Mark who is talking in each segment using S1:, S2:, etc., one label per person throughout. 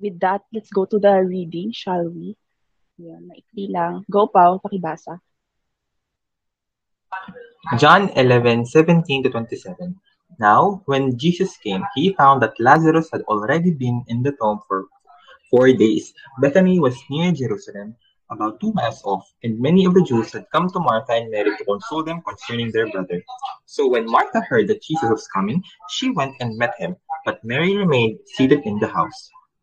S1: with that, let's go to the reading, shall we? Yan, maikli lang. Go, Pao, pakibasa.
S2: John 11:17 to 27. Now, when Jesus came, he found that Lazarus had already been in the tomb for four days. Bethany was near Jerusalem, about two miles off, and many of the Jews had come to Martha and Mary to console them concerning their brother. So when Martha heard that Jesus was coming, she went and met him, but Mary remained seated in the house.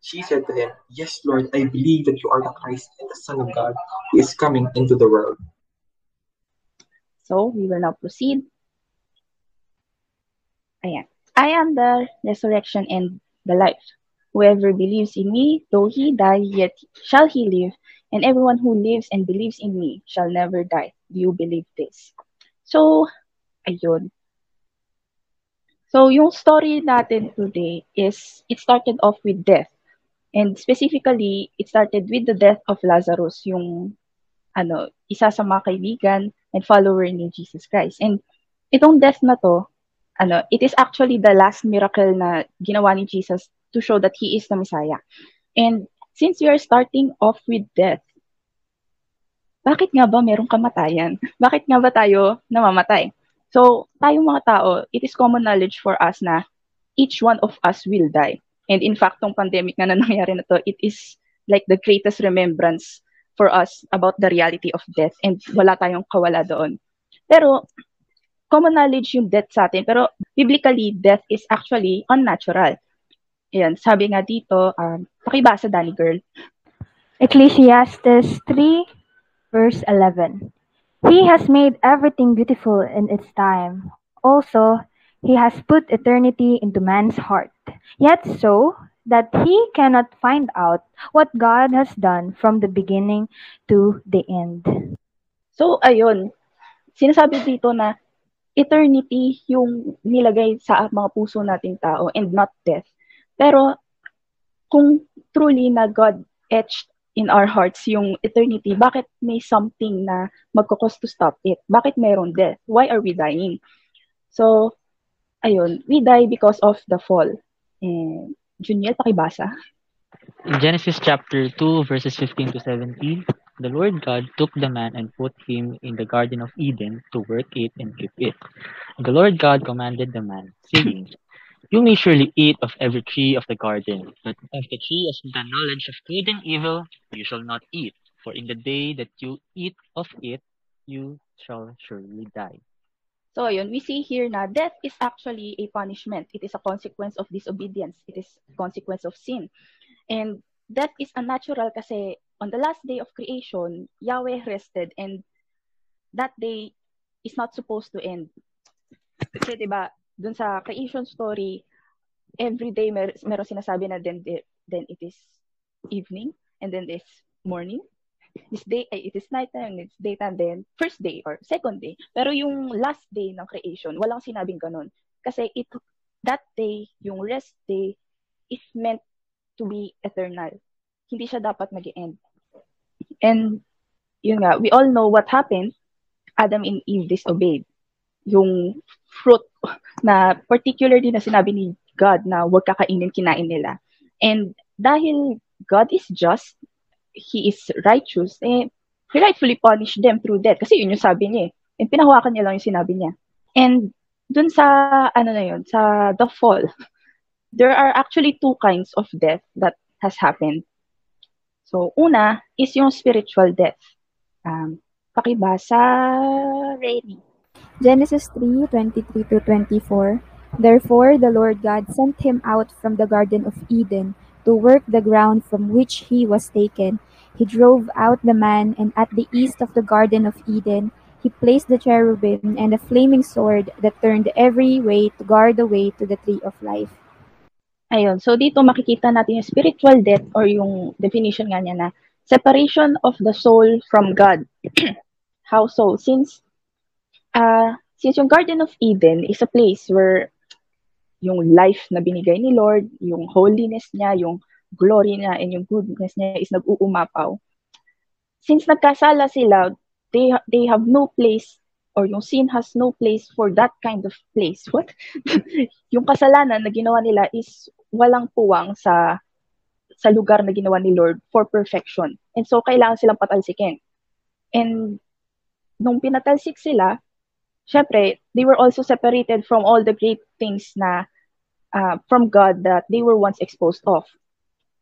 S2: She said to him, Yes, Lord, I believe that you are the Christ and the Son of God who is coming into the world.
S1: So, we will now proceed. Ayan. I am the resurrection and the life. Whoever believes in me, though he die, yet shall he live. And everyone who lives and believes in me shall never die. Do you believe this? So, ayun. So, yung story natin today is, it started off with death. And specifically, it started with the death of Lazarus, yung ano, isa sa mga kaibigan and follower ni Jesus Christ. And itong death na to, ano, it is actually the last miracle na ginawa ni Jesus to show that He is the Messiah. And since we are starting off with death, bakit nga ba merong kamatayan? Bakit nga ba tayo namamatay? So, tayong mga tao, it is common knowledge for us na each one of us will die. And in fact, tong pandemic na nangyari na to, it is like the greatest remembrance for us about the reality of death and wala tayong kawala doon. Pero, common knowledge yung death sa atin, pero biblically, death is actually unnatural. Ayan, sabi nga dito, um, pakibasa, Danny Girl.
S3: Ecclesiastes 3, verse 11. He has made everything beautiful in its time. Also, he has put eternity into man's heart, yet so that he cannot find out what God has done from the beginning to the end.
S1: So, ayun, sinasabi dito na eternity yung nilagay sa mga puso nating tao and not death. Pero, kung truly na God etched in our hearts yung eternity, bakit may something na magkakos to stop it? Bakit mayroon death? Why are we dying? So, ayun, we die because of the fall. And, Juniel, pakibasa.
S4: In Genesis chapter 2, verses 15 to 17, the Lord God took the man and put him in the Garden of Eden to work it and keep it. The Lord God commanded the man, saying, You may surely eat of every tree of the garden, but of the tree of the knowledge of good and evil you shall not eat, for in the day that you eat of it, you shall surely die.
S1: So, ayun, we see here na death is actually a punishment. It is a consequence of disobedience. It is consequence of sin. And death is unnatural kasi on the last day of creation, Yahweh rested and that day is not supposed to end. Kasi 'di ba, dun sa creation story, every day mer meron sinasabi na then then it is evening and then this morning this day, ay, it is nighttime, it's daytime then, first day or second day. Pero yung last day ng creation, walang sinabing ganun. Kasi it, that day, yung rest day, is meant to be eternal. Hindi siya dapat mag end And, yun nga, we all know what happened. Adam and Eve disobeyed. Yung fruit na particularly na sinabi ni God na huwag kakainin, kinain nila. And dahil God is just, he is righteous, eh, he rightfully punished them through death. Kasi yun yung sabi niya eh. And pinahawakan niya lang yung sinabi niya. And dun sa, ano na yun, sa the fall, there are actually two kinds of death that has happened. So, una is yung spiritual death. Um, pakibasa, ready.
S5: Genesis 3, 23 to 24. Therefore, the Lord God sent him out from the Garden of Eden to work the ground from which he was taken. He drove out the man, and at the east of the Garden of Eden, he placed the cherubim and a flaming sword that turned every way to guard the way to the tree of life.
S1: Ayun, so dito makikita natin yung spiritual death or yung definition nga niya na separation of the soul from God. How so? Since uh, since yung Garden of Eden is a place where yung life na binigay ni Lord, yung holiness niya, yung glory niya, and yung goodness niya is nag-uumapaw. Since nagkasala sila, they, they have no place or yung sin has no place for that kind of place. What? yung kasalanan na ginawa nila is walang puwang sa sa lugar na ginawa ni Lord for perfection. And so, kailangan silang patalsikin. And nung pinatalsik sila, syempre, they were also separated from all the great things na uh, from God that they were once exposed of.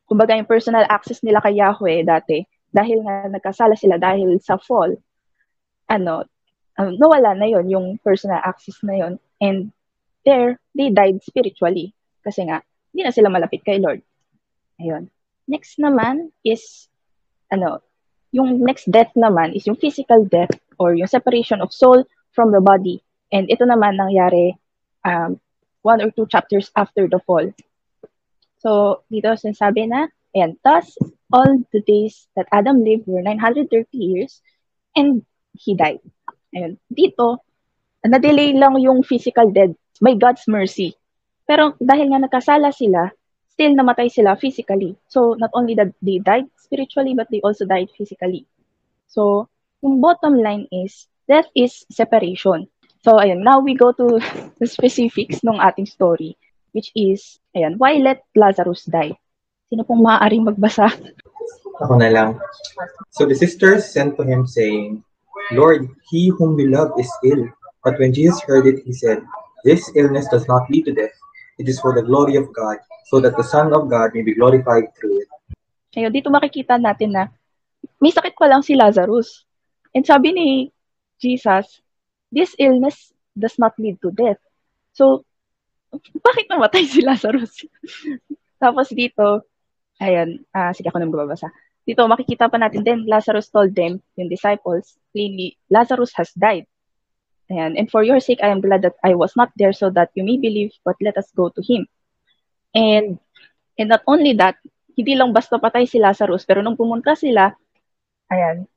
S1: Kumbaga, yung personal access nila kay Yahweh dati, dahil nga nagkasala sila dahil sa fall, ano, um, nawala na yon yung personal access na yon and there, they died spiritually. Kasi nga, hindi na sila malapit kay Lord. Ayun. Next naman is, ano, yung next death naman is yung physical death or yung separation of soul from the body. And ito naman nangyari um, one or two chapters after the fall. So, dito sinasabi na, and thus, all the days that Adam lived were 930 years, and he died. Ayun. Dito, na-delay lang yung physical death by God's mercy. Pero dahil nga nagkasala sila, still namatay sila physically. So, not only that they died spiritually, but they also died physically. So, yung bottom line is, Death is separation. So, ayun, now we go to the specifics ng ating story, which is, ayun, why let Lazarus die? Sino pong maaaring magbasa?
S2: Ako na lang. So the sisters sent to him saying, Lord, he whom we love is ill. But when Jesus heard it, he said, This illness does not lead to death. It is for the glory of God, so that the Son of God may be glorified through it.
S1: Ayun, dito makikita natin na may sakit pa lang si Lazarus. And sabi ni Jesus, this illness does not lead to death. So, bakit namatay si Lazarus? Tapos dito, ayan, uh, sige ako nang babasa. Dito, makikita pa natin din, Lazarus told them, yung disciples, plainly, Lazarus has died. Ayan, and for your sake, I am glad that I was not there so that you may believe, but let us go to him. And, and not only that, hindi lang basta patay si Lazarus, pero nung pumunta sila, ayan,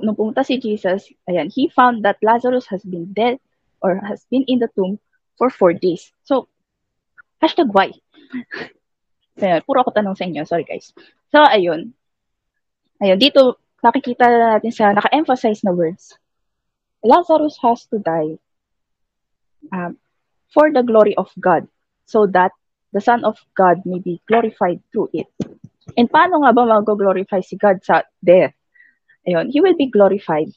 S1: nung pumunta si Jesus, ayan, he found that Lazarus has been dead or has been in the tomb for four days. So, hashtag why? ayan, puro ako tanong sa inyo. Sorry, guys. So, ayun. Ayun, dito, nakikita natin sa naka-emphasize na words. Lazarus has to die um, for the glory of God so that the Son of God may be glorified through it. And paano nga ba mag-glorify si God sa death? Ayun, he will be glorified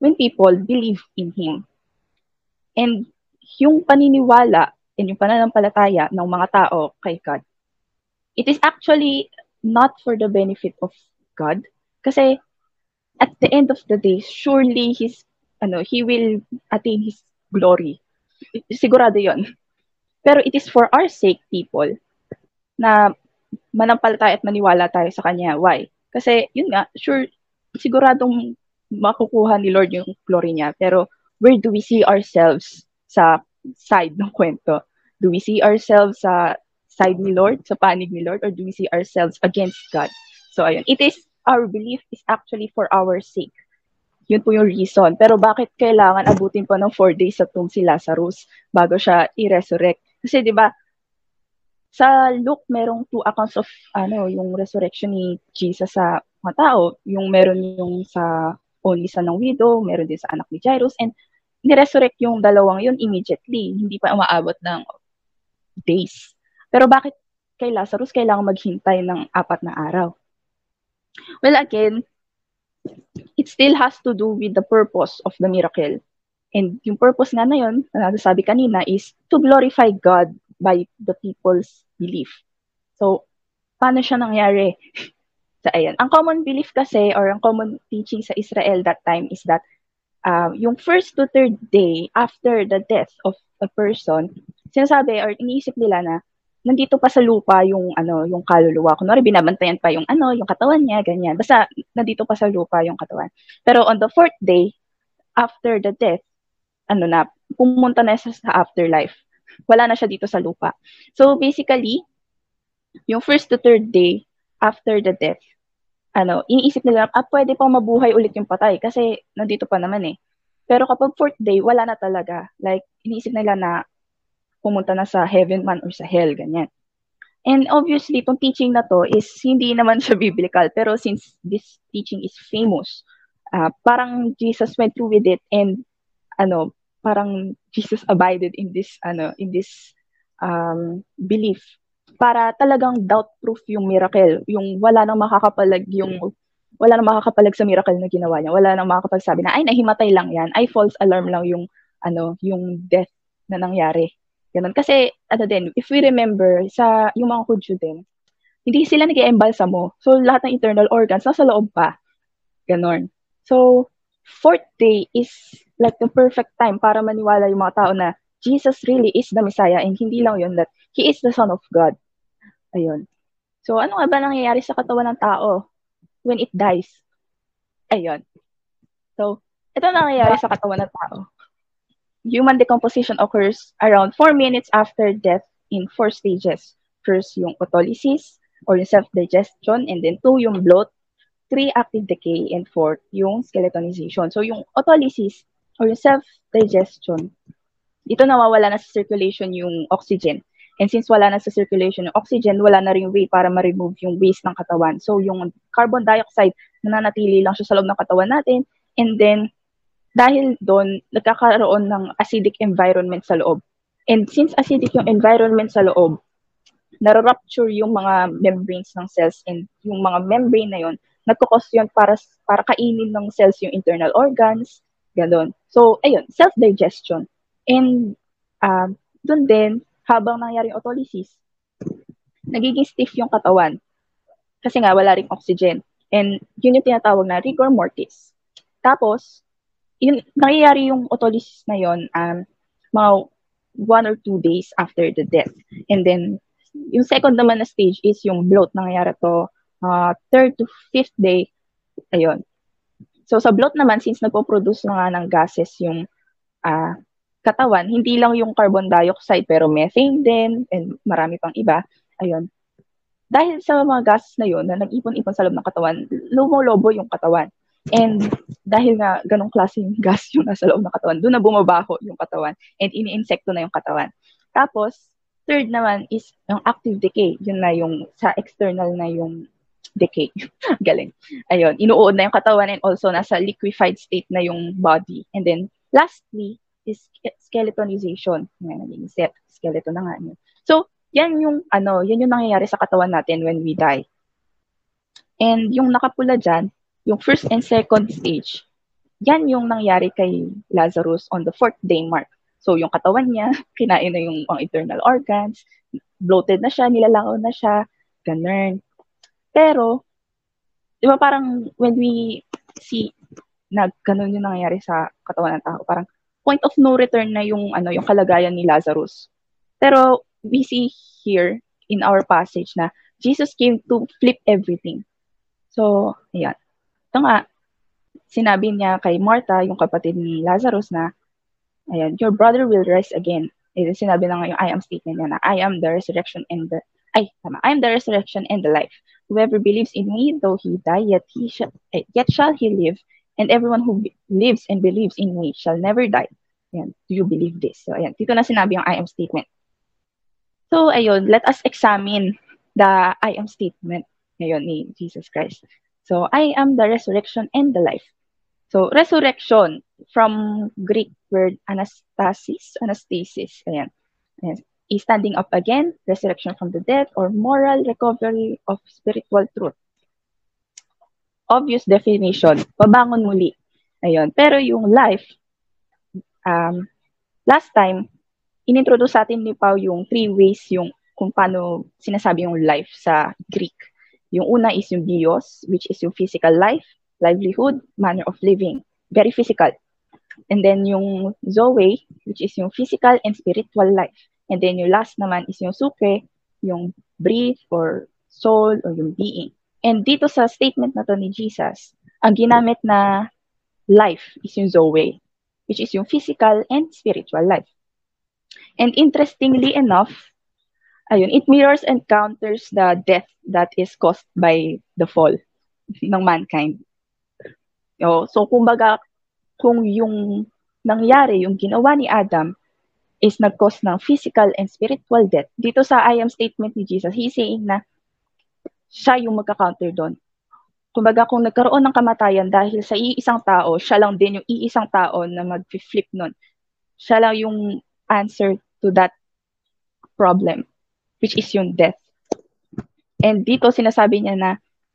S1: when people believe in him. And yung paniniwala and yung pananampalataya ng mga tao kay God, it is actually not for the benefit of God. Kasi at the end of the day, surely his ano, he will attain his glory. Sigurado 'yon. Pero it is for our sake, people, na manampalataya at maniwala tayo sa kanya. Why? Kasi, yun nga, sure, siguradong makukuha ni Lord yung glory niya. Pero, where do we see ourselves sa side ng kwento? Do we see ourselves sa side ni Lord, sa panig ni Lord, or do we see ourselves against God? So, ayun. It is, our belief is actually for our sake. Yun po yung reason. Pero bakit kailangan abutin pa ng four days sa tomb si Lazarus bago siya i-resurrect? Kasi, di ba, sa Luke, merong two accounts of ano, yung resurrection ni Jesus sa mga tao. Yung meron yung sa only sa ng widow, meron din sa anak ni Jairus, and ni-resurrect yung dalawang yun immediately. Hindi pa umaabot ng days. Pero bakit kay Lazarus kailangan maghintay ng apat na araw? Well, again, it still has to do with the purpose of the miracle. And yung purpose nga na yun, na nasabi kanina, is to glorify God by the people's belief. So, paano siya nangyari? so, ayan. Ang common belief kasi, or ang common teaching sa Israel that time is that um, yung first to third day after the death of a person, sinasabi or iniisip nila na nandito pa sa lupa yung ano, yung kaluluwa. Kunwari binabantayan pa yung ano, yung katawan niya, ganyan. Basta nandito pa sa lupa yung katawan. Pero on the fourth day after the death, ano na, pumunta na siya sa afterlife wala na siya dito sa lupa. So basically, yung first to third day after the death, ano, iniisip nila, ah, pwede pang mabuhay ulit yung patay kasi nandito pa naman eh. Pero kapag fourth day, wala na talaga. Like, iniisip nila na pumunta na sa heaven man or sa hell, ganyan. And obviously, itong teaching na to is hindi naman siya biblical. Pero since this teaching is famous, uh, parang Jesus went through with it and ano, parang Jesus abided in this ano, in this um, belief para talagang doubt proof yung miracle, yung wala nang makakapalag yung wala nang makakapalag sa miracle na ginawa niya. Wala nang makakapagsabi na ay nahimatay lang 'yan. Ay false alarm lang yung ano, yung death na nangyari. Ganun. Kasi, ano din, if we remember, sa yung mga Kudyo din, hindi sila nag mo. So, lahat ng internal organs nasa loob pa. Ganon. So, fourth day is like the perfect time para maniwala yung mga tao na Jesus really is the Messiah and hindi lang yun that He is the Son of God. Ayun. So, ano nga ba nangyayari sa katawan ng tao when it dies? Ayun. So, ito nangyayari sa katawan ng tao human decomposition occurs around 4 minutes after death in four stages. First, yung autolysis or yung self-digestion, and then two, yung bloat, three, active decay, and four, yung skeletonization. So, yung autolysis or yung self-digestion, dito nawawala na sa circulation yung oxygen. And since wala na sa circulation yung oxygen, wala na rin way para ma-remove yung waste ng katawan. So, yung carbon dioxide, nananatili lang siya sa loob ng katawan natin. And then, dahil doon, nagkakaroon ng acidic environment sa loob. And since acidic yung environment sa loob, nararupture yung mga membranes ng cells and yung mga membrane na yun, nagkukos yun para, para kainin ng cells yung internal organs, gano'n. So, ayun, self-digestion. And uh, doon din, habang nangyari autolysis, nagiging stiff yung katawan. Kasi nga, wala ring oxygen. And yun yung tinatawag na rigor mortis. Tapos, yun, nangyayari yung autolysis na yon um, mga one or two days after the death. And then, yung second naman na stage is yung bloat. Nangyayari to uh, third to fifth day. Ayun. So, sa bloat naman, since nagpo-produce na nga ng gases yung uh, katawan, hindi lang yung carbon dioxide, pero methane din, and marami pang iba. Ayun. Dahil sa mga gases na yun, na nag-ipon-ipon sa loob ng katawan, lumolobo yung katawan. And dahil nga ganong klaseng gas yung nasa loob ng katawan, doon na bumabaho yung katawan and ini-insekto na yung katawan. Tapos, third naman is yung active decay. Yun na yung sa external na yung decay. Galing. Ayun, inuod na yung katawan and also nasa liquefied state na yung body. And then, lastly, is skeletonization. Ngayon, naging set. Skeleton na nga. Yun. So, yan yung, ano, yan yung nangyayari sa katawan natin when we die. And yung nakapula dyan, yung first and second stage, yan yung nangyari kay Lazarus on the fourth day mark. So, yung katawan niya, kinain na yung ang internal organs, bloated na siya, nilalangaw na siya, ganun. Pero, di ba parang when we see na ganun yung nangyayari sa katawan ng tao, parang point of no return na yung ano yung kalagayan ni Lazarus. Pero we see here in our passage na Jesus came to flip everything. So, ayan ito nga, sinabi niya kay Martha, yung kapatid ni Lazarus na, ayan, your brother will rise again. Ito sinabi na nga yung I am statement niya na, I am the resurrection and the, ay, tama, I am the resurrection and the life. Whoever believes in me, though he die, yet, he shall, eh, yet shall he live, and everyone who lives and believes in me shall never die. Ayan, do you believe this? So, ayan, dito na sinabi yung I am statement. So, ayun, let us examine the I am statement ngayon ni Jesus Christ. So, I am the resurrection and the life. So, resurrection from Greek word anastasis, anastasis, ayan. ayan. Is standing up again, resurrection from the dead, or moral recovery of spiritual truth. Obvious definition, pabangon muli. Ayun. Pero yung life, um, last time, inintroduce sa atin ni Pau yung three ways yung kung paano sinasabi yung life sa Greek. Yung una is yung bios, which is yung physical life, livelihood, manner of living. Very physical. And then yung zoe, which is yung physical and spiritual life. And then yung last naman is yung suke, yung breath or soul or yung being. And dito sa statement na to ni Jesus, ang ginamit na life is yung zoe, which is yung physical and spiritual life. And interestingly enough, ayun, it mirrors and counters the death that is caused by the fall. ng mankind. O, so, kumbaga, kung yung nangyari, yung ginawa ni Adam, is nag-cause ng physical and spiritual death. Dito sa I am statement ni Jesus, he's saying na siya yung magka-counter doon. Kumbaga, kung nagkaroon ng kamatayan dahil sa iisang tao, siya lang din yung iisang tao na mag-flip nun. Siya lang yung answer to that problem, which is yung death. And dito sinasabi niya na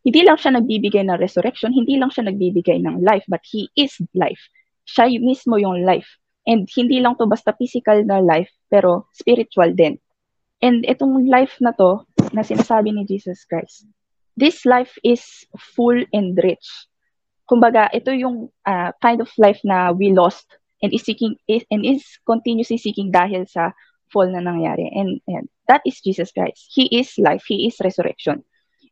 S1: hindi lang siya nagbibigay ng resurrection, hindi lang siya nagbibigay ng life, but He is life. Siya mismo yung life. And hindi lang to basta physical na life, pero spiritual din. And itong life na to, na sinasabi ni Jesus Christ, this life is full and rich. Kumbaga, ito yung uh, kind of life na we lost and is seeking is, and is continuously seeking dahil sa fall na nangyari. And, and that is Jesus Christ. He is life. He is resurrection.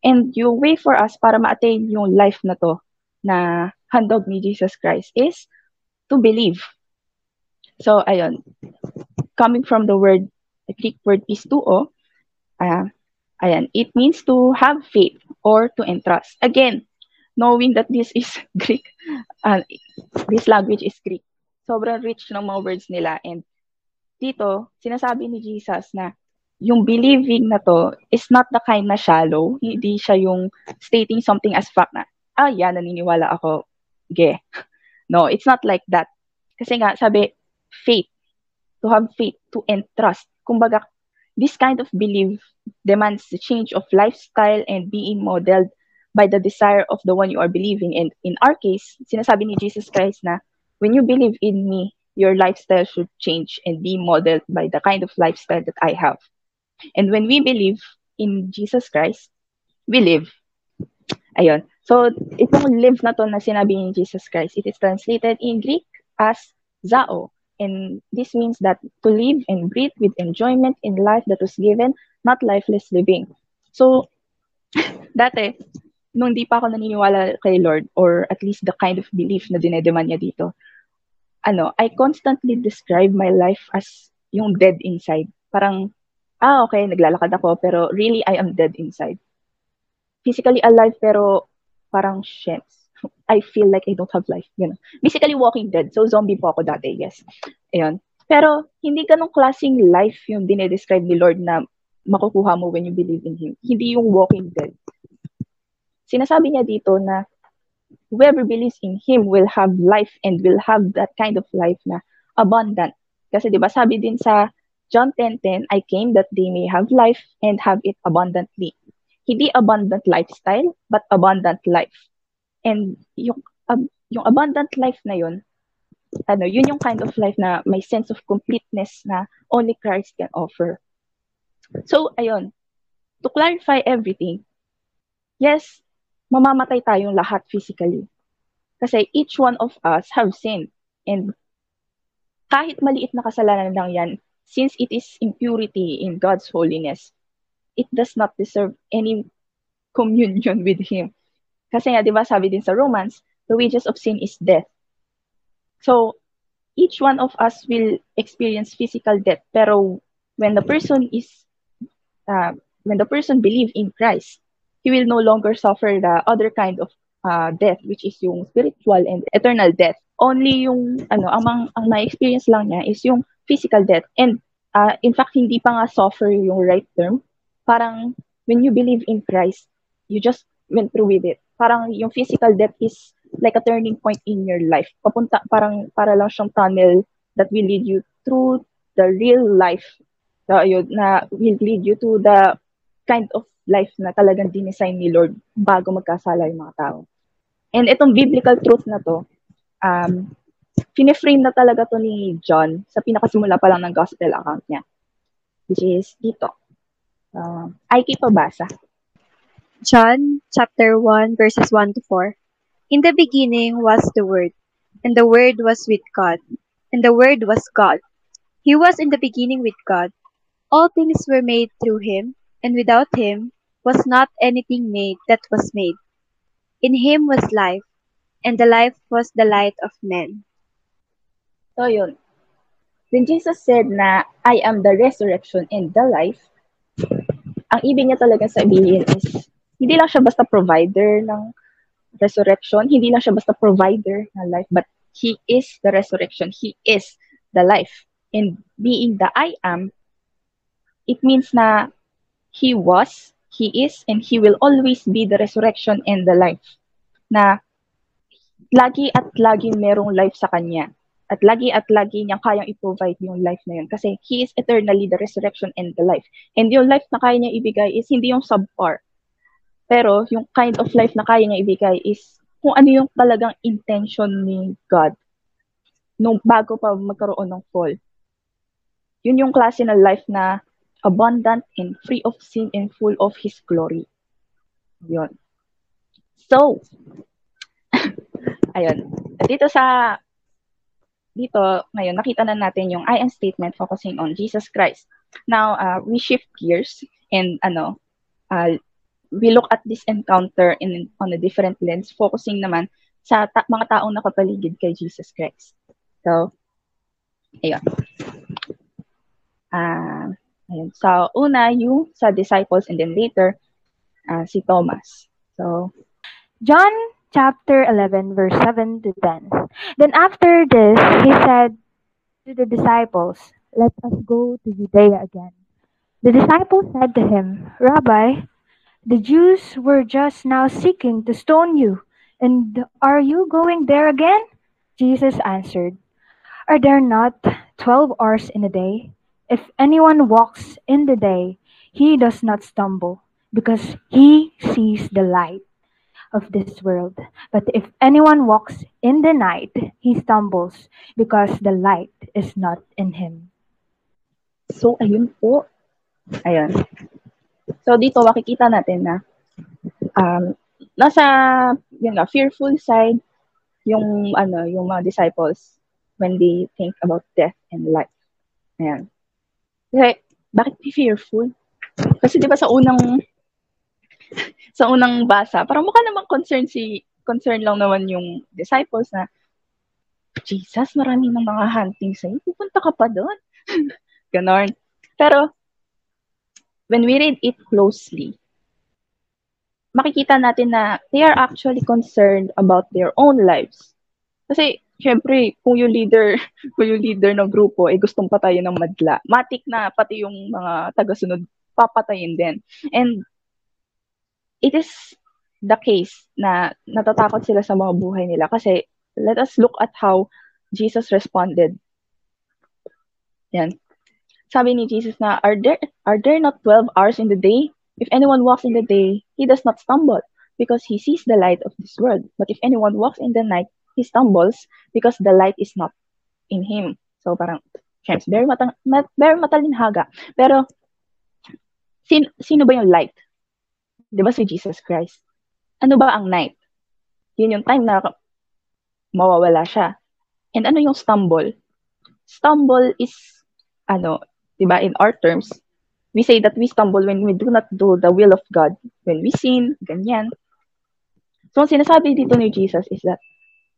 S1: And yung way for us para ma-attain yung life na to na handog ni Jesus Christ is to believe. So, ayun. Coming from the word, the Greek word pistuo, uh, ayan, it means to have faith or to entrust. Again, knowing that this is Greek, uh, this language is Greek. Sobrang rich ng mga words nila. And dito, sinasabi ni Jesus na yung believing na to is not the kind na shallow. Hindi siya yung stating something as fact na, ah, yan, naniniwala ako. Ge. No, it's not like that. Kasi nga, sabi, faith, to have faith, to entrust. Kumbaga, this kind of belief demands the change of lifestyle and being modeled by the desire of the one you are believing. And in our case, sinasabi ni Jesus Christ na, when you believe in me, your lifestyle should change and be modeled by the kind of lifestyle that I have. And when we believe in Jesus Christ, we live. Ayun. So, itong live na to na sinabi ni Jesus Christ, it is translated in Greek as zao. And this means that to live and breathe with enjoyment in life that was given, not lifeless living. So, dati, nung di pa ako naniniwala kay Lord, or at least the kind of belief na dinedeman niya dito, ano, I constantly describe my life as yung dead inside. Parang, ah, okay, naglalakad ako, pero really, I am dead inside. Physically alive, pero parang, shit, I feel like I don't have life. You know? Basically, walking dead. So, zombie po ako dati, yes. Ayun. Pero, hindi ganong klaseng life yung dinedescribe ni Lord na makukuha mo when you believe in Him. Hindi yung walking dead. Sinasabi niya dito na whoever believes in Him will have life and will have that kind of life na abundant. Kasi di ba sabi din sa John 10.10, I came that they may have life and have it abundantly. Hindi abundant lifestyle, but abundant life. And yung, um, yung abundant life na yun, ano, yun yung kind of life na may sense of completeness na only Christ can offer. So, ayun. To clarify everything, yes, mamamatay tayong lahat physically. Kasi each one of us have sinned. And kahit maliit na kasalanan lang yan, since it is impurity in God's holiness, it does not deserve any communion with Him. Kasi nga, di ba, sabi din sa Romans, the wages of sin is death. So, each one of us will experience physical death. Pero when the person is, uh, when the person believe in Christ, he will no longer suffer the other kind of uh, death, which is yung spiritual and eternal death. Only yung, ano, ang, ang, ang na-experience lang niya is yung physical death. And, uh, in fact, hindi pa nga suffer yung right term. Parang, when you believe in Christ, you just went through with it parang yung physical death is like a turning point in your life. Papunta, parang, para lang siyang tunnel that will lead you through the real life na, yun, na will lead you to the kind of life na talagang dinesign ni Lord bago magkasala yung mga tao. And itong biblical truth na to, um, finiframe na talaga to ni John sa pinakasimula pa lang ng gospel account niya. Which is dito. Uh, ay kipabasa.
S6: John chapter 1 verses 1 to 4. In the beginning was the Word, and the Word was with God, and the Word was God. He was in the beginning with God. All things were made through him, and without him was not anything made that was made. In him was life, and the life was the light of men.
S1: So yun. When Jesus said na, I am the resurrection and the life, ang ibig niya talaga sabihin is hindi lang siya basta provider ng resurrection, hindi lang siya basta provider ng life, but He is the resurrection. He is the life. And being the I am, it means na He was, He is, and He will always be the resurrection and the life. Na lagi at lagi merong life sa Kanya. At lagi at lagi niya kayang i-provide yung life na yun. Kasi He is eternally the resurrection and the life. And yung life na kaya niya ibigay is hindi yung subpar. Pero yung kind of life na kaya niya ibigay is kung ano yung talagang intention ni God nung bago pa magkaroon ng fall. Yun yung klase ng life na abundant and free of sin and full of His glory. Yun. So, ayun. Dito sa dito, ngayon, nakita na natin yung I am statement focusing on Jesus Christ. Now, uh, we shift gears and ano, uh, we look at this encounter in on a different lens, focusing naman sa ta- mga taong nakapaligid kay Jesus Christ. So, ayun. Uh, ayun. So, una, yung sa disciples and then later, uh, si Thomas. So,
S3: John chapter 11, verse 7 to 10. Then after this, he said to the disciples, Let us go to Judea again. The disciples said to him, Rabbi, the Jews were just now seeking to stone you, and are you going there again? Jesus answered, Are there not twelve hours in a day? If anyone walks in the day, he does not stumble, because he sees the light of this world. But if anyone walks in the night, he stumbles, because the light is not in him.
S1: So, ayun po. Ayun. So dito makikita natin na um, nasa yun nga, fearful side yung ano, yung mga disciples when they think about death and life. Ayan. Kasi, bakit fearful? Kasi di ba sa unang sa unang basa, parang mukha namang concern si concern lang naman yung disciples na Jesus, marami ng mga hunting sa'yo. Pupunta ka pa doon. Ganon. Pero, when we read it closely, makikita natin na they are actually concerned about their own lives. Kasi, syempre, kung yung leader, kung yung leader ng grupo ay gustong patayin ng madla, matik na pati yung mga tagasunod papatayin din. And it is the case na natatakot sila sa mga buhay nila kasi let us look at how Jesus responded. Yan. Sabi ni Jesus na, are there, are there not 12 hours in the day? If anyone walks in the day, he does not stumble because he sees the light of this world. But if anyone walks in the night, he stumbles because the light is not in him. So parang, syempre, very, matang, mat, very matalinhaga. Pero, sino, sino ba yung light? Di ba si Jesus Christ? Ano ba ang night? Yun yung time na mawawala siya. And ano yung stumble? Stumble is, ano, di ba, in our terms, we say that we stumble when we do not do the will of God. When we sin, ganyan. So, ang sinasabi dito ni Jesus is that,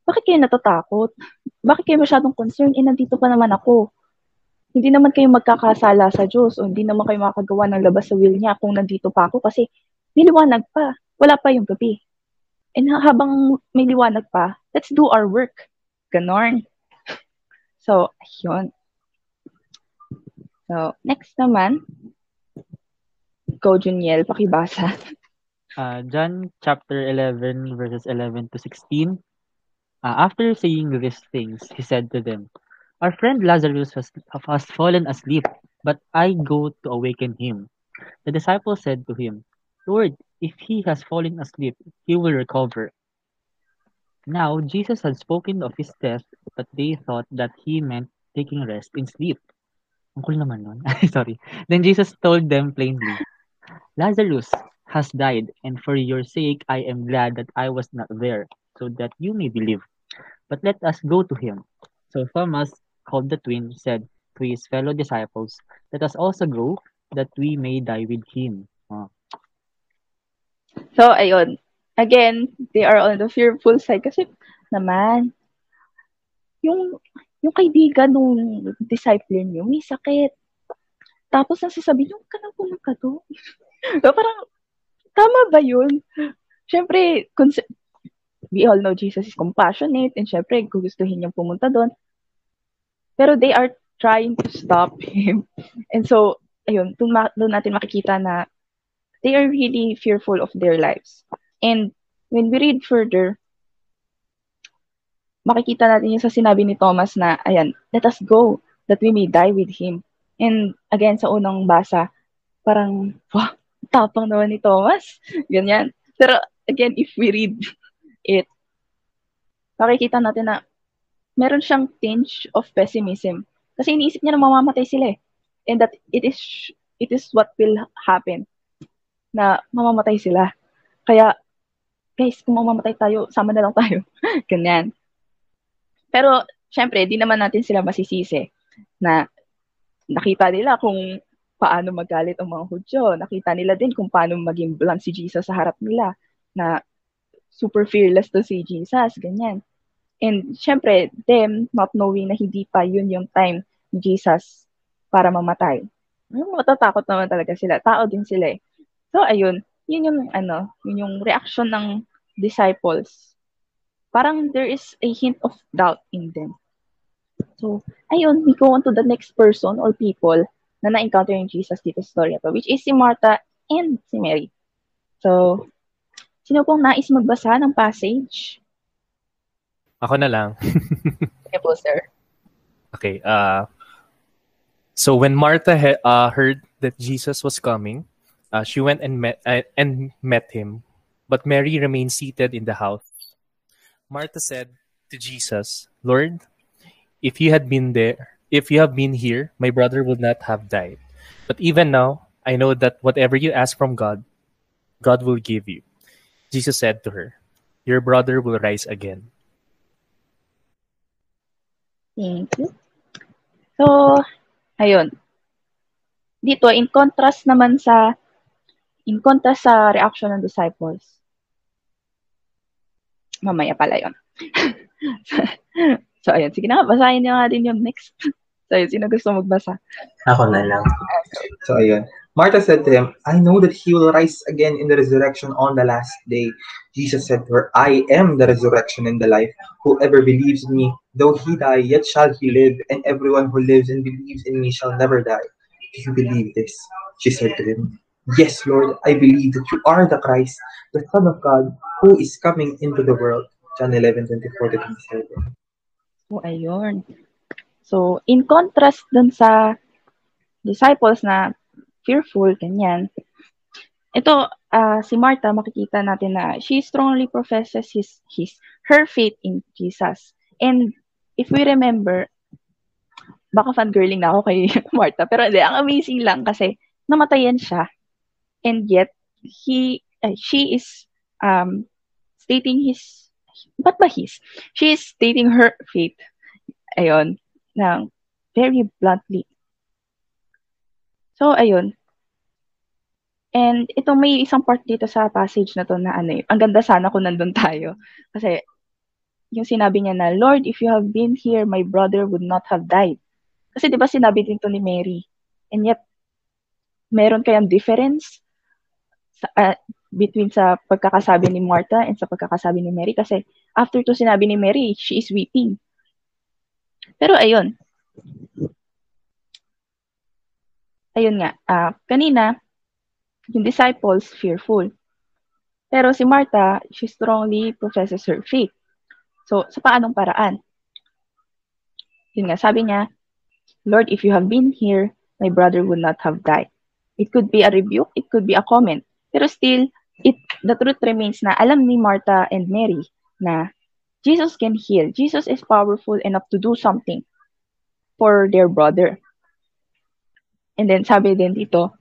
S1: bakit kayo natatakot? Bakit kayo masyadong concerned? Eh, nandito pa naman ako. Hindi naman kayo magkakasala sa Diyos o hindi naman kayo makagawa ng labas sa will niya kung nandito pa ako kasi may liwanag pa. Wala pa yung gabi. And habang may liwanag pa, let's do our work. Ganon. So, yun. So, next naman, go Juniel, pakibasa.
S4: Uh, John chapter 11 verses 11 to 16. Uh, after saying these things, he said to them, Our friend Lazarus has, has fallen asleep, but I go to awaken him. The disciples said to him, Lord, if he has fallen asleep, he will recover. Now, Jesus had spoken of his death, but they thought that he meant taking rest in sleep. Ang cool naman nun. Sorry. Then Jesus told them plainly, Lazarus has died, and for your sake I am glad that I was not there, so that you may believe. But let us go to him. So Thomas, called the twin, said to his fellow disciples, Let us also go, that we may die with him. Oh.
S1: So, ayun. Again, they are on the fearful side kasi naman, yung yung kaibigan nung disciple niyo, may sakit. Tapos nasasabi niyo, ka na pumunta to. so, parang, tama ba yun? Siyempre, cons- we all know Jesus is compassionate and syempre gugustuhin niyang pumunta doon. Pero they are trying to stop him. And so, ayun, doon, doon natin makikita na they are really fearful of their lives. And when we read further, makikita natin yung sa sinabi ni Thomas na, ayan, let us go that we may die with him. And again, sa unang basa, parang, wow, tapang naman ni Thomas. Ganyan. Pero again, if we read it, makikita natin na meron siyang tinge of pessimism. Kasi iniisip niya na mamamatay sila eh. And that it is it is what will happen na mamamatay sila. Kaya, guys, kung mamamatay tayo, sama na lang tayo. Ganyan. Pero, syempre, di naman natin sila masisisi na nakita nila kung paano magalit ang mga Hudyo. Nakita nila din kung paano maging blunt si Jesus sa harap nila na super fearless to si Jesus, ganyan. And syempre, them not knowing na hindi pa yun yung time ni Jesus para mamatay. Matatakot naman talaga sila. Tao din sila eh. So, ayun. Yun yung, ano, yun yung reaction ng disciples. Parang there is a hint of doubt in them. So, ayun, we go on to the next person or people na na-encounter yung Jesus dito sa story ito, which is si Martha and si Mary. So, sino pong nais magbasa ng passage?
S7: Ako na lang.
S1: Okay po, sir.
S7: Okay. Uh, so when Martha he- uh, heard that Jesus was coming, uh, she went and met uh, and met him, but Mary remained seated in the house. Martha said to Jesus, "Lord, if you had been there, if you have been here, my brother would not have died. But even now, I know that whatever you ask from God, God will give you." Jesus said to her, "Your brother will rise again."
S1: Thank you. So, ayun. Dito, in contrast naman sa, in contrast sa reaction ng disciples. Mamaya pala yun. so, ayun. Sige na nga, basahin niyo nga din yung next. So, ayun, sino gusto magbasa?
S2: Ako na lang. So, ayun. Martha said to him, I know that he will rise again in the resurrection on the last day. Jesus said to her, I am the resurrection and the life. Whoever believes in me, though he die, yet shall he live, and everyone who lives and believes in me shall never die. Do you believe this? She said to him, Yes, Lord, I believe that you are the Christ, the Son of God, who is coming into the world. John 11, 24 to 27.
S1: So, ayun. So, in contrast dun sa disciples na fearful, ganyan, ito, ah, si Martha, makikita natin na she strongly professes his, his, her faith in Jesus. And if we remember, baka fangirling na ako kay Martha, pero hindi, ang amazing lang kasi namatayan siya. And yet, he, uh, she is um, stating his, ba't ba his? She is stating her faith. Ayun, ng very bluntly. So, ayun. And ito may isang part dito sa passage na to na ano eh, ang ganda sana kung nandun tayo. Kasi yung sinabi niya na, Lord, if you have been here, my brother would not have died. Kasi di ba sinabi din to ni Mary? And yet, meron kayang difference sa, ah, between sa pagkakasabi ni Martha and sa pagkakasabi ni Mary? Kasi after to sinabi ni Mary, she is weeping. Pero ayun. Ayun nga, ah, kanina, yung disciples fearful. Pero si Martha, she strongly professes her faith. So, sa paanong paraan? Yun nga, sabi niya, Lord, if you have been here, my brother would not have died. It could be a rebuke, it could be a comment. Pero still, it the truth remains na alam ni Martha and Mary na Jesus can heal. Jesus is powerful enough to do something for their brother. And then sabi din dito,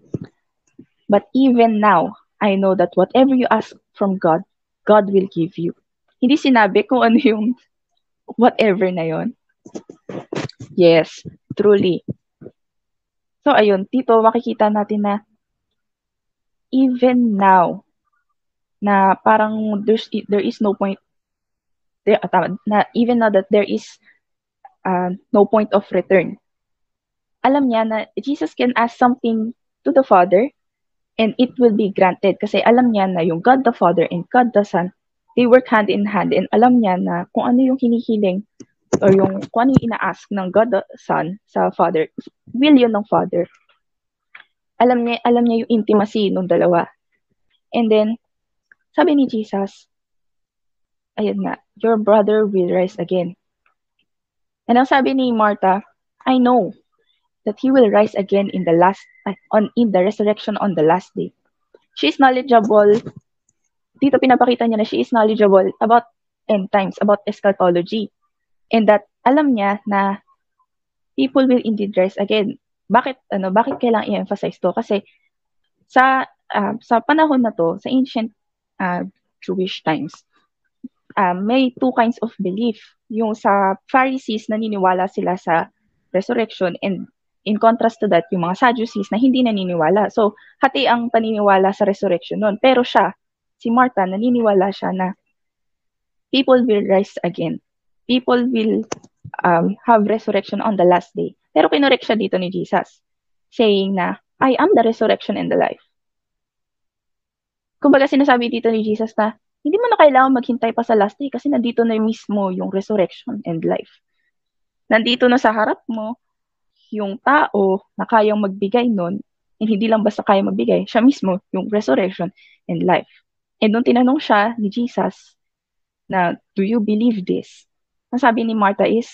S1: But even now, I know that whatever you ask from God, God will give you. Hindi sinabi kung ano yung whatever na yon. Yes, truly. So, ayun, dito makikita natin na even now, na parang there's, there is no point, there, ah, tama, na even now that there is uh, no point of return. Alam niya na Jesus can ask something to the Father and it will be granted kasi alam niya na yung God the Father and God the Son they work hand in hand and alam niya na kung ano yung hinihiling or yung kung ano yung ina-ask ng God the Son sa Father, will yun ng Father. Alam niya, alam niya yung intimacy ng dalawa. And then, sabi ni Jesus, ayun nga, your brother will rise again. And ang sabi ni Martha, I know that he will rise again in the last on in the resurrection on the last day. She is knowledgeable. Dito pinapakita niya na she is knowledgeable about end times, about eschatology. And that alam niya na people will indeed rise again. Bakit ano, bakit kailangan i-emphasize to? Kasi sa uh, sa panahon na to, sa ancient uh, Jewish times, uh, may two kinds of belief. Yung sa Pharisees, naniniwala sila sa resurrection and in contrast to that, yung mga Sadducees na hindi naniniwala. So, hati ang paniniwala sa resurrection nun. Pero siya, si Martha, naniniwala siya na people will rise again. People will um, have resurrection on the last day. Pero kinorek siya dito ni Jesus, saying na, I am the resurrection and the life. Kumbaga sinasabi dito ni Jesus na, hindi mo na kailangan maghintay pa sa last day kasi nandito na mismo yung resurrection and life. Nandito na sa harap mo yung tao na kayang magbigay nun, and hindi lang basta kaya magbigay, siya mismo, yung resurrection and life. And nung tinanong siya ni Jesus na, do you believe this? Ang sabi ni Martha is,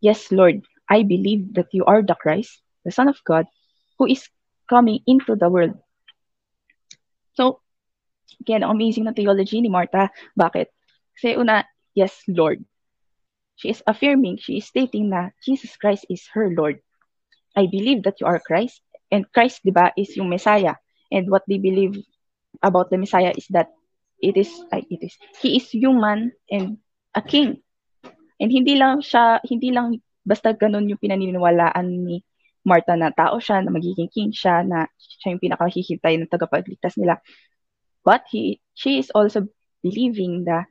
S1: Yes, Lord, I believe that you are the Christ, the Son of God, who is coming into the world. So, again, amazing na theology ni Martha. Bakit? Kasi una, yes, Lord. She is affirming, she is stating na Jesus Christ is her Lord. I believe that you are Christ. And Christ, di ba, is yung Messiah. And what they believe about the Messiah is that it is, uh, it is, he is human and a king. And hindi lang siya, hindi lang basta ganun yung pinaniniwalaan ni Martha na tao siya, na magiging king siya, na siya yung pinakahihintay ng tagapagligtas nila. But he, she is also believing that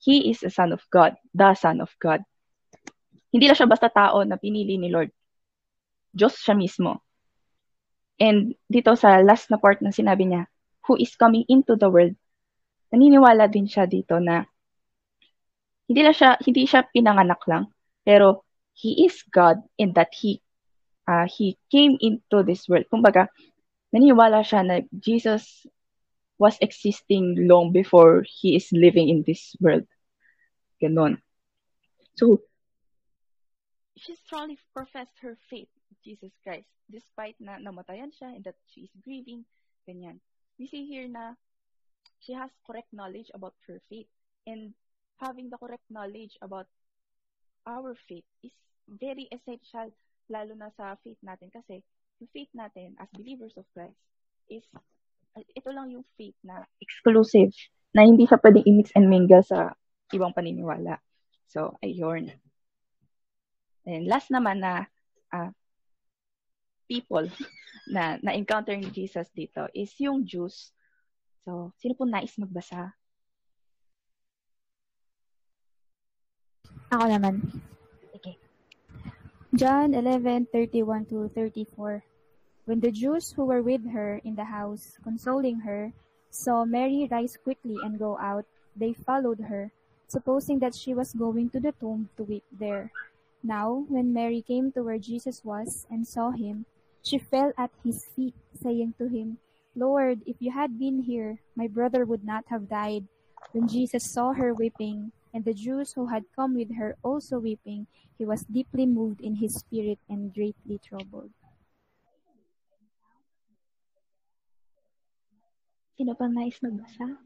S1: he is a son of God, the son of God. Hindi lang siya basta tao na pinili ni Lord. Diyos siya mismo. And dito sa last na part na sinabi niya, who is coming into the world, naniniwala din siya dito na hindi lang siya hindi siya pinanganak lang, pero he is God in that he uh, he came into this world. Kumbaga, naniniwala siya na Jesus was existing long before he is living in this world. Ganon. So, she strongly professed her faith in Jesus Christ. Despite na namatayan siya and that she is grieving, ganyan. We see here na she has correct knowledge about her faith. And having the correct knowledge about our faith is very essential, lalo na sa faith natin. Kasi yung faith natin as believers of Christ is, uh, ito lang yung faith na exclusive, na hindi siya pwedeng i-mix and mingle sa ibang paniniwala. So, ayun. And last naman na uh, people na na-encounter ni Jesus dito is yung Jews. So, sino po nais magbasa?
S5: Ako naman.
S1: Okay.
S5: John 11:31 to 34. When the Jews who were with her in the house, consoling her, saw Mary rise quickly and go out, they followed her, supposing that she was going to the tomb to weep there. Now, when Mary came to where Jesus was and saw him, She fell at his feet, saying to him, Lord, if you had been here, my brother would not have died. When Jesus saw her weeping, and the Jews who had come with her also weeping, he was deeply moved in his spirit and greatly troubled.
S1: Sino pang nais magbasa?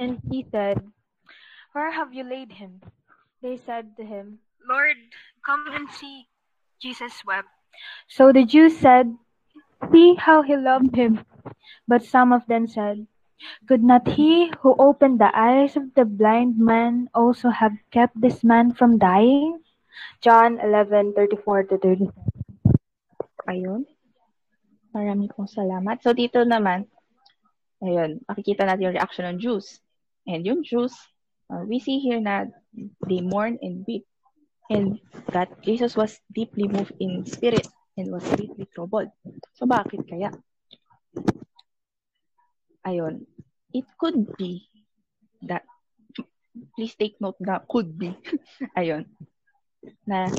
S3: And he said, Where have you laid him? They said to him, Lord, come and see. Jesus wept. So the Jews said, See how he loved him. But some of them said, Could not he who opened the eyes of the blind man also have kept this man from dying? John 11:34 to 37.
S1: Ayun. Marami pong salamat. So dito naman, ayun, makikita natin yung reaction ng Jews. And yung Jews, uh, we see here na they mourn and weep and that Jesus was deeply moved in spirit and was greatly troubled. So bakit kaya? Ayun, it could be that please take note na could be. Ayun. Na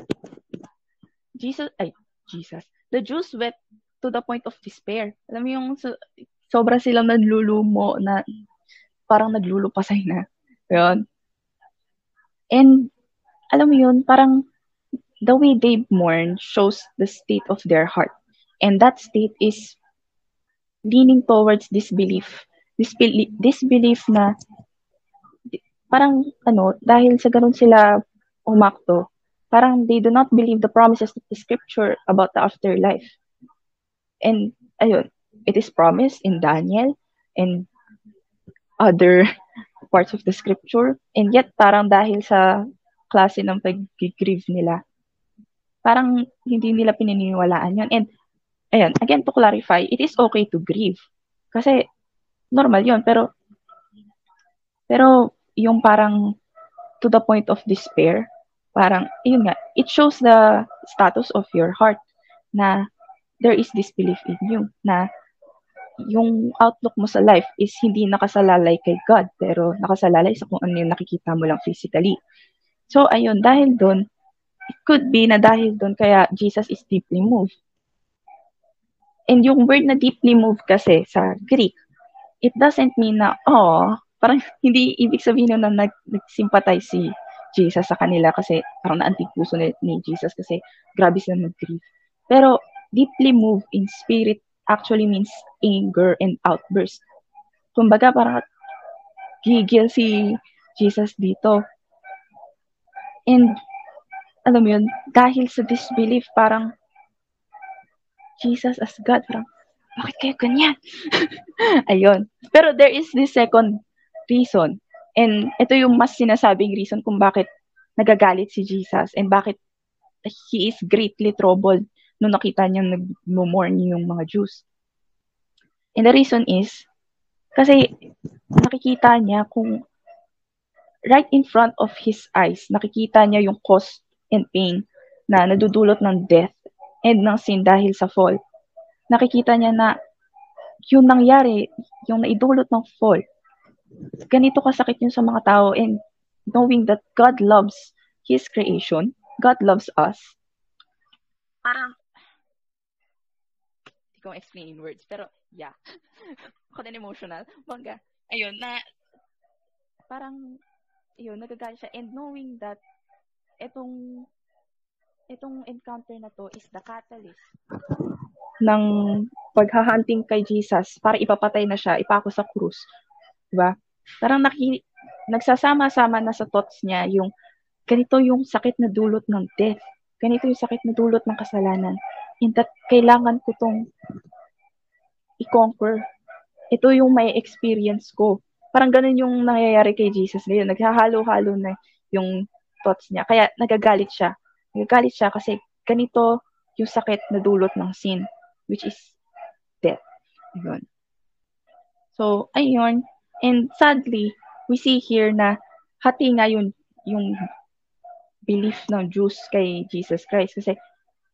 S1: Jesus, ay, Jesus. The Jews wept to the point of despair. Alam mo yung so, sobra silang naglulumo na parang naglulupasay na. Ayun. And alam mo yun, parang the way they mourn shows the state of their heart. And that state is leaning towards disbelief. Disbelief, disbelief na parang ano, dahil sa ganun sila umakto, parang they do not believe the promises of the scripture about the afterlife. And ayun, it is promised in Daniel and other parts of the scripture. And yet, parang dahil sa klase ng pag-grieve nila, parang hindi nila pininiwalaan yun. And, ayan, again, to clarify, it is okay to grieve. Kasi, normal yun. Pero, pero, yung parang to the point of despair, parang, yun nga, it shows the status of your heart na there is disbelief in you, na yung outlook mo sa life is hindi nakasalalay kay God, pero nakasalalay sa kung ano yung nakikita mo lang physically. So, ayun, dahil doon, it could be na dahil doon kaya Jesus is deeply moved. And yung word na deeply moved kasi sa Greek, it doesn't mean na, oh, parang hindi ibig sabihin na nag, nag-sympathize si Jesus sa kanila kasi parang naantig puso ni, ni Jesus kasi grabe sila nag-grieve. Pero deeply moved in spirit actually means anger and outburst. Kumbaga, parang gigil si Jesus dito. And, alam mo yun, dahil sa disbelief, parang Jesus as God, parang, bakit kayo ganyan? Ayun. Pero there is this second reason. And ito yung mas sinasabing reason kung bakit nagagalit si Jesus and bakit he is greatly troubled nung nakita niya nag-mourn yung mga Jews. And the reason is, kasi nakikita niya kung right in front of his eyes, nakikita niya yung cost and pain na nadudulot ng death and ng sin dahil sa fall. Nakikita niya na yung nangyari, yung naidulot ng fall, ganito kasakit yun sa mga tao and knowing that God loves His creation, God loves us, parang ko explain in words. Pero, yeah. Ako din emotional. Bangga. Ayun, na, parang, yun, nagagalit siya. And knowing that, itong, itong encounter na to is the catalyst ng paghahunting kay Jesus para ipapatay na siya, ipako sa krus. Diba? Parang naki, nagsasama-sama na sa thoughts niya yung ganito yung sakit na dulot ng death. Ganito yung sakit na dulot ng kasalanan in that kailangan ko tong i-conquer. Ito yung may experience ko. Parang ganun yung nangyayari kay Jesus ngayon. Naghahalo-halo na yung thoughts niya. Kaya nagagalit siya. Nagagalit siya kasi ganito yung sakit na dulot ng sin, which is death. Ayun. So, ayun. And sadly, we see here na hati nga yun, yung belief ng Jews kay Jesus Christ. Kasi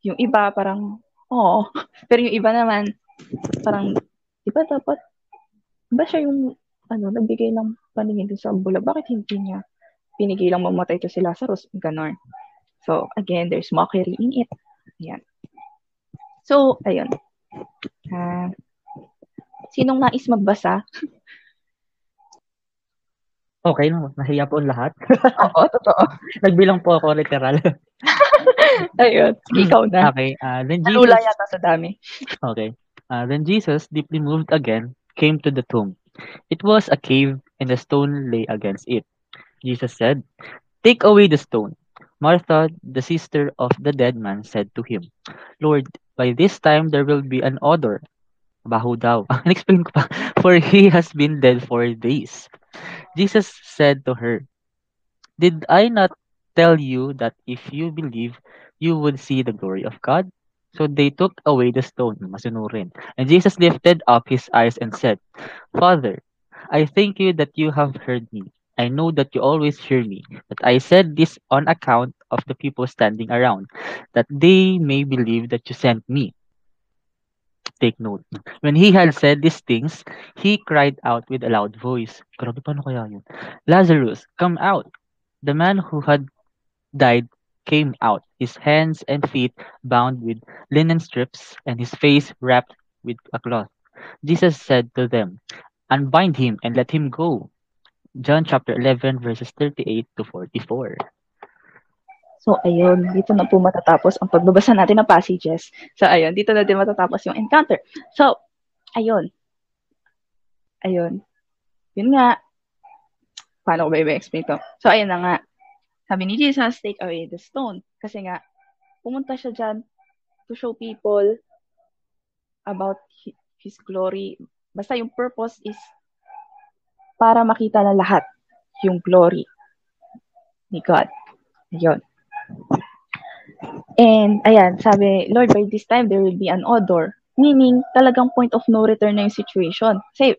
S1: yung iba parang, oo. Pero yung iba naman, parang, di ba dapat, ba siya yung, ano, nagbigay ng paningin sa bulag? Bakit hindi niya pinigil lang mamatay to si Lazarus? Ganon. So, again, there's mockery in it. Ayan. So, ayun. Uh, sinong nais magbasa?
S4: Okay lang, nahiya po lahat.
S1: Oo, totoo.
S4: Nagbilang po ako literal.
S1: Ayun, ikaw na.
S4: Okay, uh, then Jesus...
S1: Yata sa dami.
S4: Okay. Uh, then Jesus, deeply moved again, came to the tomb. It was a cave and a stone lay against it. Jesus said, Take away the stone. Martha, the sister of the dead man, said to him, Lord, by this time there will be an odor. Baho daw. Explain ko pa. For he has been dead four days. Jesus said to her, Did I not tell you that if you believe, you would see the glory of God? So they took away the stone, masunurin. And Jesus lifted up his eyes and said, Father, I thank you that you have heard me. I know that you always hear me, but I said this on account of the people standing around, that they may believe that you sent me. Take note. When he had said these things, he cried out with a loud voice. Grabe, paano kaya yun? Lazarus, come out. The man who had died came out, his hands and feet bound with linen strips, and his face wrapped with a cloth. Jesus said to them, Unbind him and let him go. John chapter 11 verses 38 to 44.
S1: So, ayun, dito na po matatapos ang pagbabasa natin ng passages. So, ayun, dito na din matatapos yung encounter. So, ayun. Ayun. Yun nga. Paano ko ba i-explain to? So, ayun na nga. Sabi ni Jesus, take away the stone. Kasi nga, pumunta siya dyan to show people about His glory. Basta yung purpose is para makita na lahat yung glory ni God. Ayun. And, ayan, sabi, Lord, by this time, there will be an odor. Meaning, talagang point of no return na yung situation. Kasi,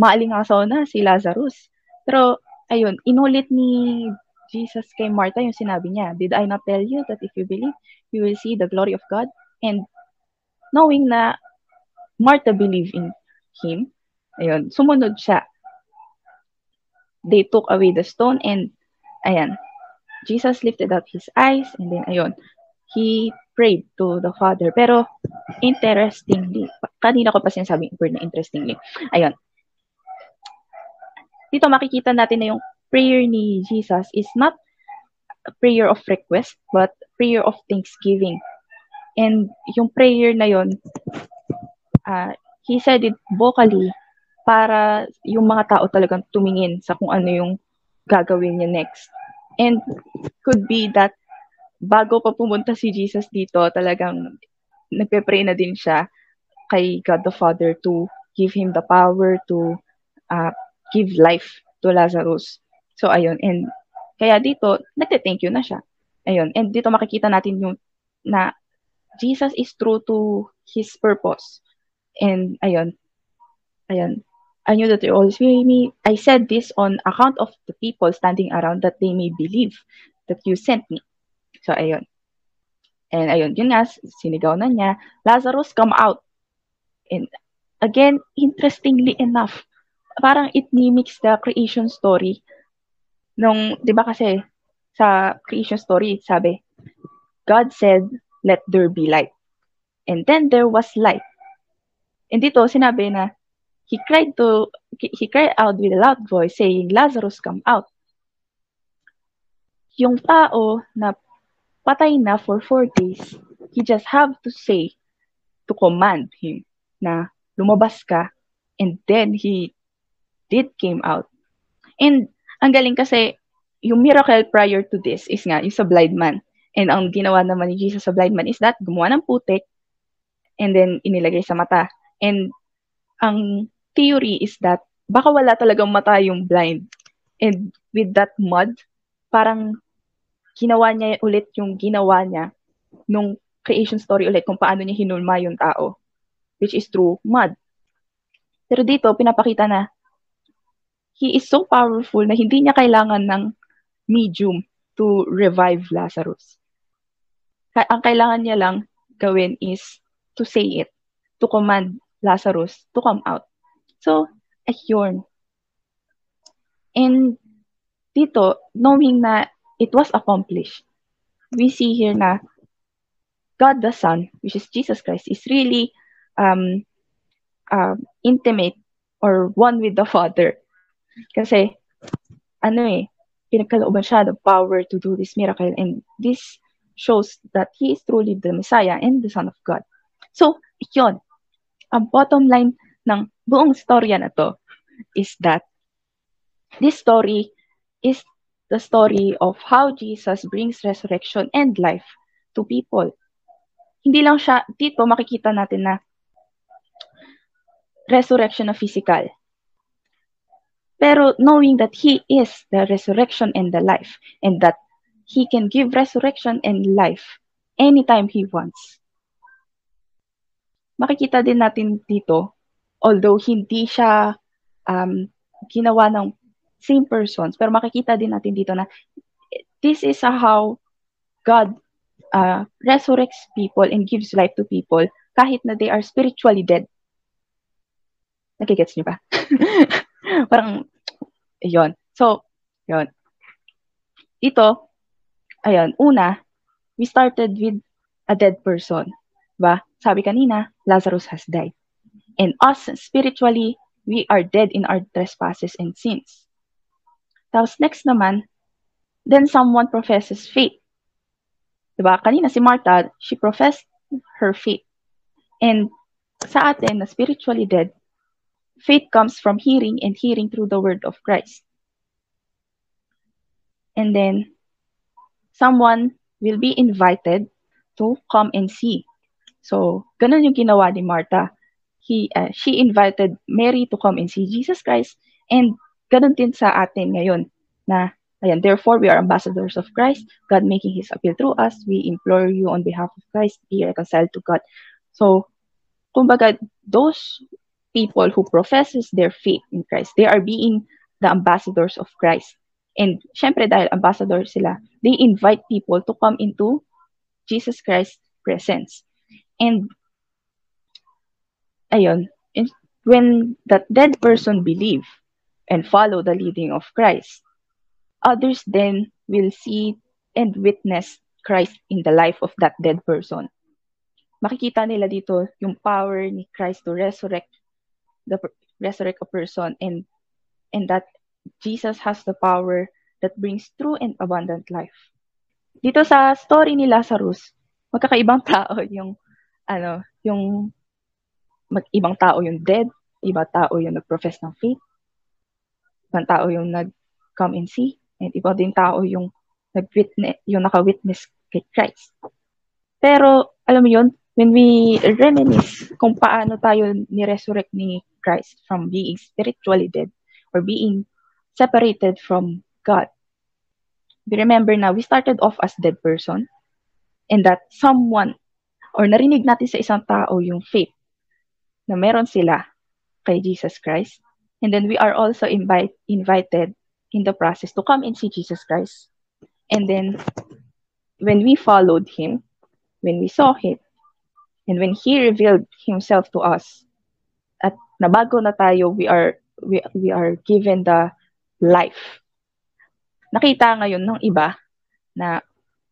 S1: maalingasaw na si Lazarus. Pero, ayun, inulit ni Jesus kay Martha yung sinabi niya, Did I not tell you that if you believe, you will see the glory of God? And, knowing na Martha believed in him, ayun, sumunod siya. They took away the stone and, ayan, Jesus lifted up his eyes and then, ayun, he prayed to the Father. Pero, interestingly, kanina ko pa sinasabi yung word na interestingly. Ayun. Dito makikita natin na yung prayer ni Jesus is not a prayer of request, but prayer of thanksgiving. And yung prayer na yon, uh, he said it vocally para yung mga tao talagang tumingin sa kung ano yung gagawin niya next. And could be that bago pa pumunta si Jesus dito, talagang nagpe-pray na din siya kay God the Father to give him the power to uh, give life to Lazarus. So, ayun. And kaya dito, nagte-thank you na siya. Ayun. And dito makikita natin yung na Jesus is true to his purpose. And ayun. Ayun. I knew that they always with me. I said this on account of the people standing around that they may believe that you sent me. So, ayun. And ayun, yun nga, sinigaw na niya, Lazarus, come out. And again, interestingly enough, parang it mimics the creation story. Nung, di ba kasi, sa creation story, sabi, God said, let there be light. And then there was light. And dito, sinabi na, he cried to he cried out with a loud voice saying, Lazarus, come out. Yung tao na patay na for four days, he just have to say, to command him na lumabas ka, and then he did came out. And ang galing kasi, yung miracle prior to this is nga, yung sa blind man. And ang ginawa naman ni Jesus sa blind man is that, gumawa ng putik, and then inilagay sa mata. And ang theory is that baka wala talagang mata yung blind. And with that mud, parang ginawa niya ulit yung ginawa niya nung creation story ulit kung paano niya hinulma yung tao. Which is through mud. Pero dito, pinapakita na he is so powerful na hindi niya kailangan ng medium to revive Lazarus. Ang kailangan niya lang gawin is to say it, to command Lazarus to come out. So, ayun. And dito, knowing na it was accomplished, we see here na God the Son, which is Jesus Christ, is really um, uh, intimate or one with the Father. Kasi, ano eh, pinagkalooban siya the power to do this miracle. And this shows that He is truly the Messiah and the Son of God. So, yun. Ang bottom line ng buong storya na to is that this story is the story of how Jesus brings resurrection and life to people. Hindi lang siya, dito makikita natin na resurrection na physical. Pero knowing that He is the resurrection and the life, and that He can give resurrection and life anytime He wants. Makikita din natin dito although hindi siya um, ginawa ng same persons, pero makikita din natin dito na this is how God uh, resurrects people and gives life to people kahit na they are spiritually dead. Nagigets niyo ba? Parang, yon So, yon Ito, ayun, una, we started with a dead person. Ba? Sabi kanina, Lazarus has died. And us, spiritually, we are dead in our trespasses and sins. Tapos next naman, then someone professes faith. Diba? Kanina si Martha, she professed her faith. And sa atin na spiritually dead, faith comes from hearing and hearing through the word of Christ. And then someone will be invited to come and see. So, ganun yung ginawa ni Martha. He, uh, she invited Mary to come and see Jesus Christ and ganun din sa atin ngayon na Ayan, therefore, we are ambassadors of Christ, God making His appeal through us. We implore you on behalf of Christ, be reconciled to God. So, kumbaga, those people who professes their faith in Christ, they are being the ambassadors of Christ. And syempre dahil ambassador sila, they invite people to come into Jesus Christ's presence. And ayun, when that dead person believe and follow the leading of Christ, others then will see and witness Christ in the life of that dead person. Makikita nila dito yung power ni Christ to resurrect the resurrect a person and and that Jesus has the power that brings true and abundant life. Dito sa story ni Lazarus, magkakaibang tao yung ano, yung mag ibang tao yung dead, ibang tao yung nag-profess ng faith, ibang tao yung nag-come and see, And iba din tao yung nag-witness, yung naka-witness kay Christ. Pero, alam mo yun, when we reminisce kung paano tayo ni-resurrect ni Christ from being spiritually dead or being separated from God, we remember na we started off as dead person and that someone or narinig natin sa isang tao yung faith na meron sila kay Jesus Christ. And then we are also invite, invited in the process to come and see Jesus Christ. And then, when we followed him, when we saw him, and when he revealed himself to us, at nabago na tayo, we are we, we are given the life. Nakita ngayon ng iba na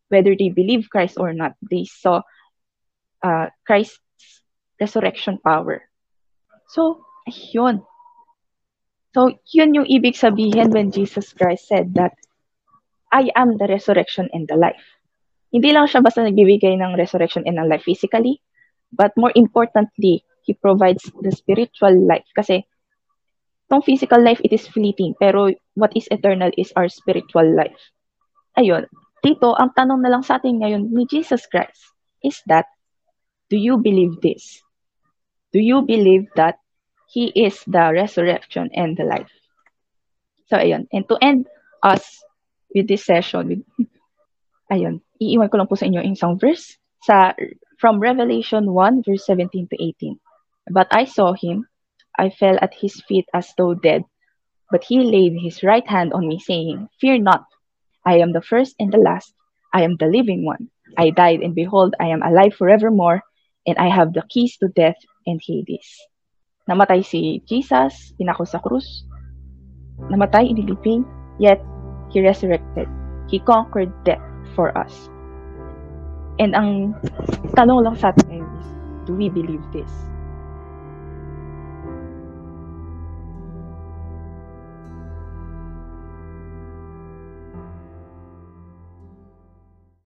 S1: whether they believe Christ or not, they saw uh, Christ's resurrection power. So, ayun. So, yun yung ibig sabihin when Jesus Christ said that, I am the resurrection and the life. Hindi lang siya basta nagbibigay ng resurrection and the life physically, but more importantly, He provides the spiritual life. Kasi, tong physical life, it is fleeting. Pero, what is eternal is our spiritual life. Ayun. Dito, ang tanong na lang sa atin ngayon ni Jesus Christ is that, do you believe this? Do you believe that He is the resurrection and the life. So, ayun. And to end us with this session, with, ayun, iiwan ko lang po sa inyo yung isang verse sa, from Revelation 1, verse 17 to 18. But I saw him, I fell at his feet as though dead, but he laid his right hand on me, saying, Fear not, I am the first and the last, I am the living one. I died, and behold, I am alive forevermore, and I have the keys to death and Hades. Namatay si Jesus, pinako sa krus. Namatay, iniliping, yet He resurrected. He conquered death for us. And ang tanong lang sa atin is, do we believe this?